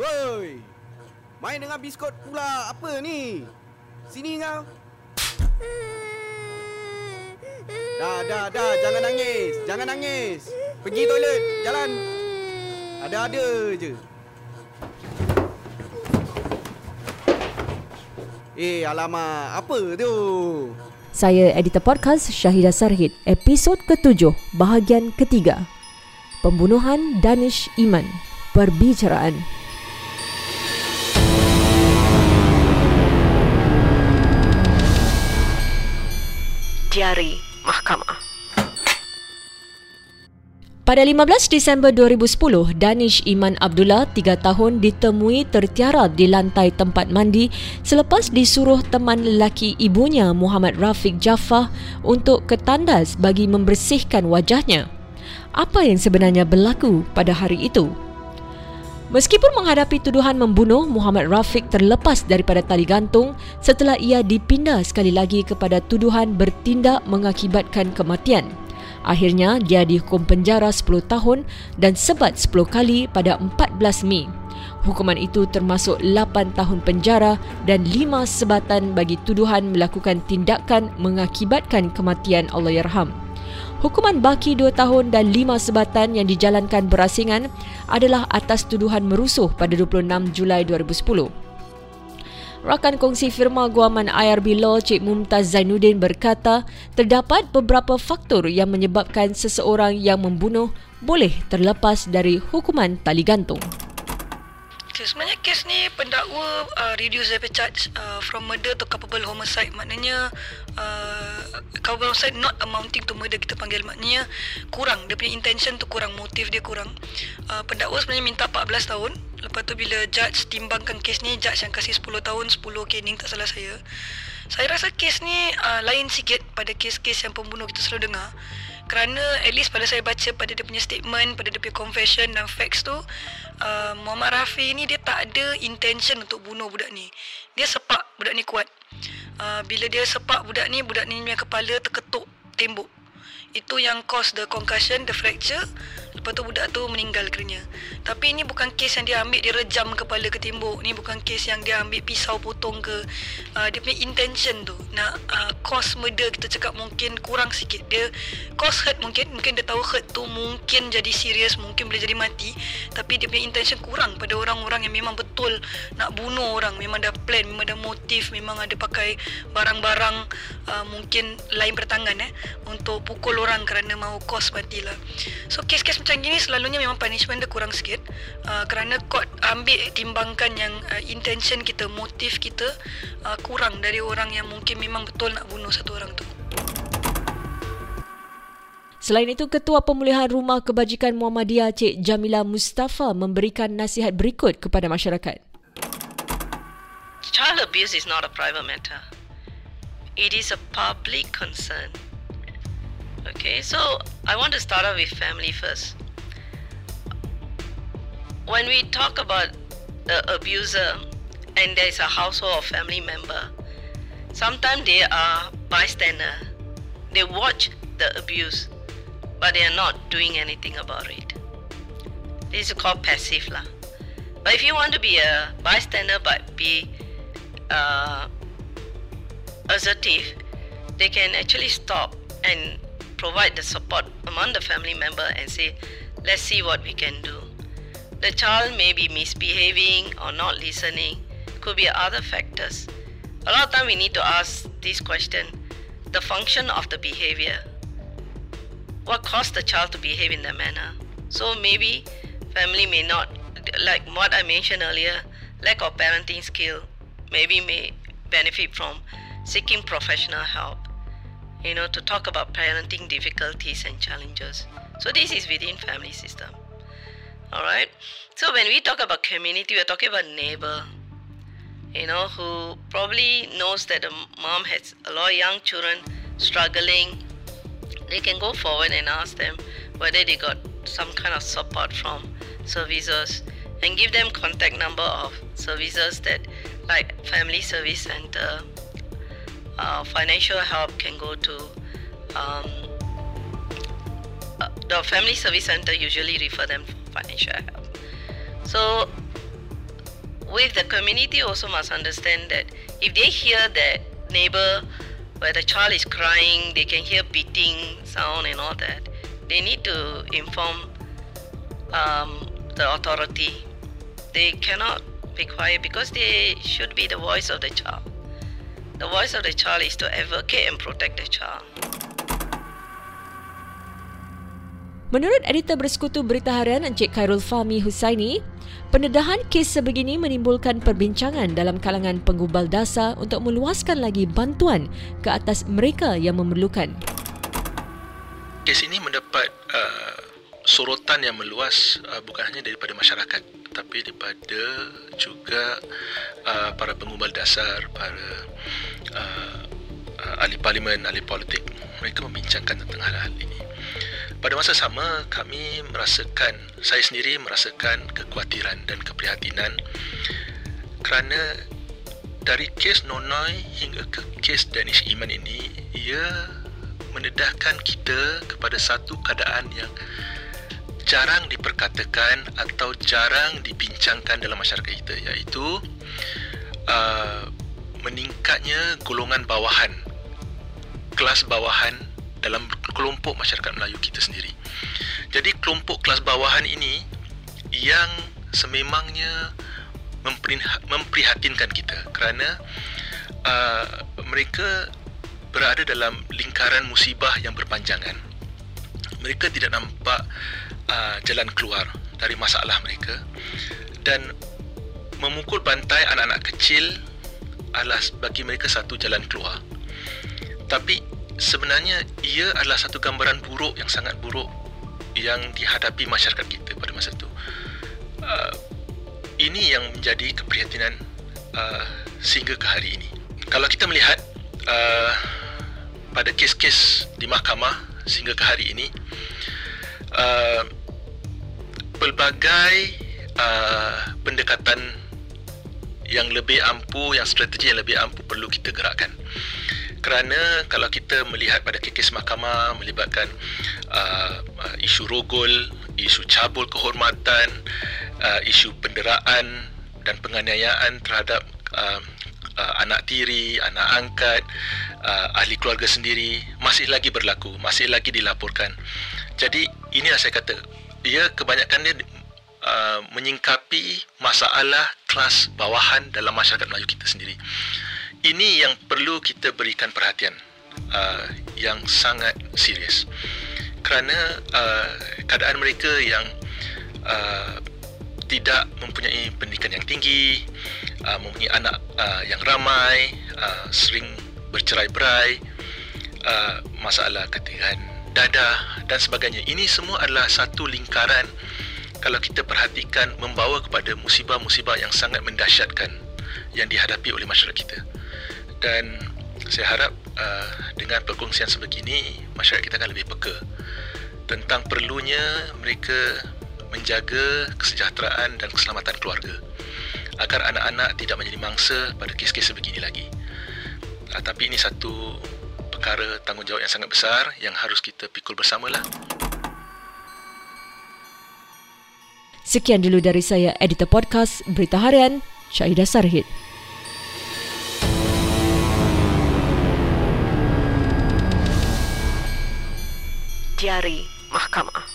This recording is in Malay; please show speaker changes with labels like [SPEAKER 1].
[SPEAKER 1] Woi. Main dengan biskut pula apa ni? Sini kau. Dah, dah, dah. Jangan nangis. Jangan nangis. Pergi toilet. Jalan. Ada-ada je. Eh, alamak. Apa tu?
[SPEAKER 2] Saya editor podcast Syahidah Sarhid, episod ketujuh, bahagian ketiga. Pembunuhan Danish Iman. Perbicaraan. Diari Mahkamah pada 15 Disember 2010, Danish Iman Abdullah, 3 tahun, ditemui tertiara di lantai tempat mandi selepas disuruh teman lelaki ibunya Muhammad Rafiq Jaffar untuk ketandas bagi membersihkan wajahnya. Apa yang sebenarnya berlaku pada hari itu? Meskipun menghadapi tuduhan membunuh, Muhammad Rafiq terlepas daripada tali gantung setelah ia dipindah sekali lagi kepada tuduhan bertindak mengakibatkan kematian. Akhirnya dia dihukum penjara 10 tahun dan sebat 10 kali pada 14 Mei. Hukuman itu termasuk 8 tahun penjara dan 5 sebatan bagi tuduhan melakukan tindakan mengakibatkan kematian Allahyarham. Hukuman baki 2 tahun dan 5 sebatan yang dijalankan berasingan adalah atas tuduhan merusuh pada 26 Julai 2010. Rakan kongsi firma guaman IRB Law Cik Mumtaz Zainuddin berkata terdapat beberapa faktor yang menyebabkan seseorang yang membunuh boleh terlepas dari hukuman tali gantung.
[SPEAKER 3] Okay, sebenarnya kes ni pendakwa uh, reduce the charge uh, from murder to culpable homicide. Maknanya uh, culpable homicide not amounting to murder kita panggil. Maknanya kurang. Dia punya intention tu kurang. Motif dia kurang. Uh, pendakwa sebenarnya minta 14 tahun. Lepas tu bila judge timbangkan kes ni, judge yang kasih 10 tahun, 10 kening tak salah saya. Saya rasa kes ni uh, lain sikit pada kes-kes yang pembunuh kita selalu dengar. Kerana at least pada saya baca pada dia punya statement, pada dia punya confession dan facts tu, uh, Muhammad Rafi ni dia tak ada intention untuk bunuh budak ni. Dia sepak budak ni kuat. Uh, bila dia sepak budak ni, budak ni punya kepala terketuk tembok. Itu yang cause the concussion, the fracture. Lepas tu budak tu meninggal kerana. Tapi ini bukan kes yang dia ambil dia rejam kepala ke tembok. Ni bukan kes yang dia ambil pisau potong ke. Uh, dia punya intention tu nak uh, cause murder kita cakap mungkin kurang sikit. Dia cause hurt mungkin mungkin dia tahu hurt tu mungkin jadi serius, mungkin boleh jadi mati. Tapi dia punya intention kurang pada orang-orang yang memang betul nak bunuh orang. Memang ada plan, memang ada motif, memang ada pakai barang-barang uh, mungkin lain bertangan eh untuk pukul orang kerana mahu cause matilah. So kes-kes macam gini selalunya memang punishment dia kurang sikit uh, kerana court ambil timbangkan yang uh, intention kita, motif kita uh, kurang dari orang yang mungkin memang betul nak bunuh satu orang tu.
[SPEAKER 2] Selain itu, Ketua Pemulihan Rumah Kebajikan Muhammadiyah Cik Jamila Mustafa memberikan nasihat berikut kepada masyarakat.
[SPEAKER 4] Child abuse is not a private matter. It is a public concern. Okay, so I want to start off with family first. when we talk about the abuser and there is a household or family member, sometimes they are bystander. They watch the abuse, but they are not doing anything about it. This is called passive lah. But if you want to be a bystander but be uh, assertive, they can actually stop and provide the support among the family member and say, let's see what we can do. The child may be misbehaving or not listening. Could be other factors. A lot of time we need to ask this question the function of the behavior. What caused the child to behave in that manner? So maybe family may not, like what I mentioned earlier, lack of parenting skill, maybe may benefit from seeking professional help, you know, to talk about parenting difficulties and challenges. So this is within family system. All right. So when we talk about community, we're talking about neighbor. You know, who probably knows that the mom has a lot of young children struggling. They can go forward and ask them whether they got some kind of support from services and give them contact number of services that like family service center uh, financial help can go to um, uh, the family service center usually refer them for financial help. So with the community also must understand that if they hear that neighbor where the child is crying, they can hear beating sound and all that. They need to inform um, the authority. They cannot be quiet because they should be the voice of the child. The voice of the child is to advocate and protect the child.
[SPEAKER 2] Menurut editor bersekutu Berita Harian Encik Khairul Fahmi Husaini, pendedahan kes sebegini menimbulkan perbincangan dalam kalangan penggubal dasar untuk meluaskan lagi bantuan ke atas mereka yang memerlukan.
[SPEAKER 5] Kes ini mendapat uh, sorotan yang meluas uh, bukan hanya daripada masyarakat tapi daripada juga uh, para penggubal dasar, para uh, ahli parlimen, ahli politik. Mereka membincangkan tentang hal-hal ini. Pada masa sama, kami merasakan, saya sendiri merasakan kekhawatiran dan keprihatinan kerana dari kes Nonoi hingga ke kes Danish Iman ini, ia mendedahkan kita kepada satu keadaan yang jarang diperkatakan atau jarang dibincangkan dalam masyarakat kita iaitu uh, meningkatnya golongan bawahan kelas bawahan dalam kelompok masyarakat Melayu kita sendiri. Jadi kelompok kelas bawahan ini yang sememangnya memprihatinkan kita kerana uh, mereka berada dalam lingkaran musibah yang berpanjangan. Mereka tidak nampak uh, jalan keluar dari masalah mereka dan memukul bantai anak-anak kecil adalah bagi mereka satu jalan keluar. Tapi sebenarnya ia adalah satu gambaran buruk yang sangat buruk yang dihadapi masyarakat kita pada masa itu. Uh, ini yang menjadi keprihatinan uh, sehingga ke hari ini. Kalau kita melihat uh, pada kes-kes di mahkamah sehingga ke hari ini, uh, pelbagai uh, pendekatan yang lebih ampuh, yang strategi yang lebih ampuh perlu kita gerakkan kerana kalau kita melihat pada kes mahkamah melibatkan uh, uh, isu rogol, isu cabul kehormatan, uh, isu penderaan dan penganiayaan terhadap uh, uh, anak tiri, anak angkat, uh, ahli keluarga sendiri masih lagi berlaku, masih lagi dilaporkan. Jadi inilah saya kata, ia kebanyakannya uh, menyingkapi masalah kelas bawahan dalam masyarakat Melayu kita sendiri. Ini yang perlu kita berikan perhatian uh, yang sangat serius. Kerana uh, keadaan mereka yang uh, tidak mempunyai pendidikan yang tinggi uh, mempunyai anak uh, yang ramai uh, sering bercerai-berai uh, masalah ketinggalan dadah dan sebagainya. Ini semua adalah satu lingkaran kalau kita perhatikan membawa kepada musibah-musibah yang sangat mendahsyatkan yang dihadapi oleh masyarakat kita dan saya harap uh, dengan perkongsian sebegini masyarakat kita akan lebih peka tentang perlunya mereka menjaga kesejahteraan dan keselamatan keluarga agar anak-anak tidak menjadi mangsa pada kes-kes sebegini lagi. Uh, tapi ini satu perkara tanggungjawab yang sangat besar yang harus kita pikul bersamalah.
[SPEAKER 2] Sekian dulu dari saya editor podcast Berita Harian Syahidah Sarhid.
[SPEAKER 4] Diari Mahkamah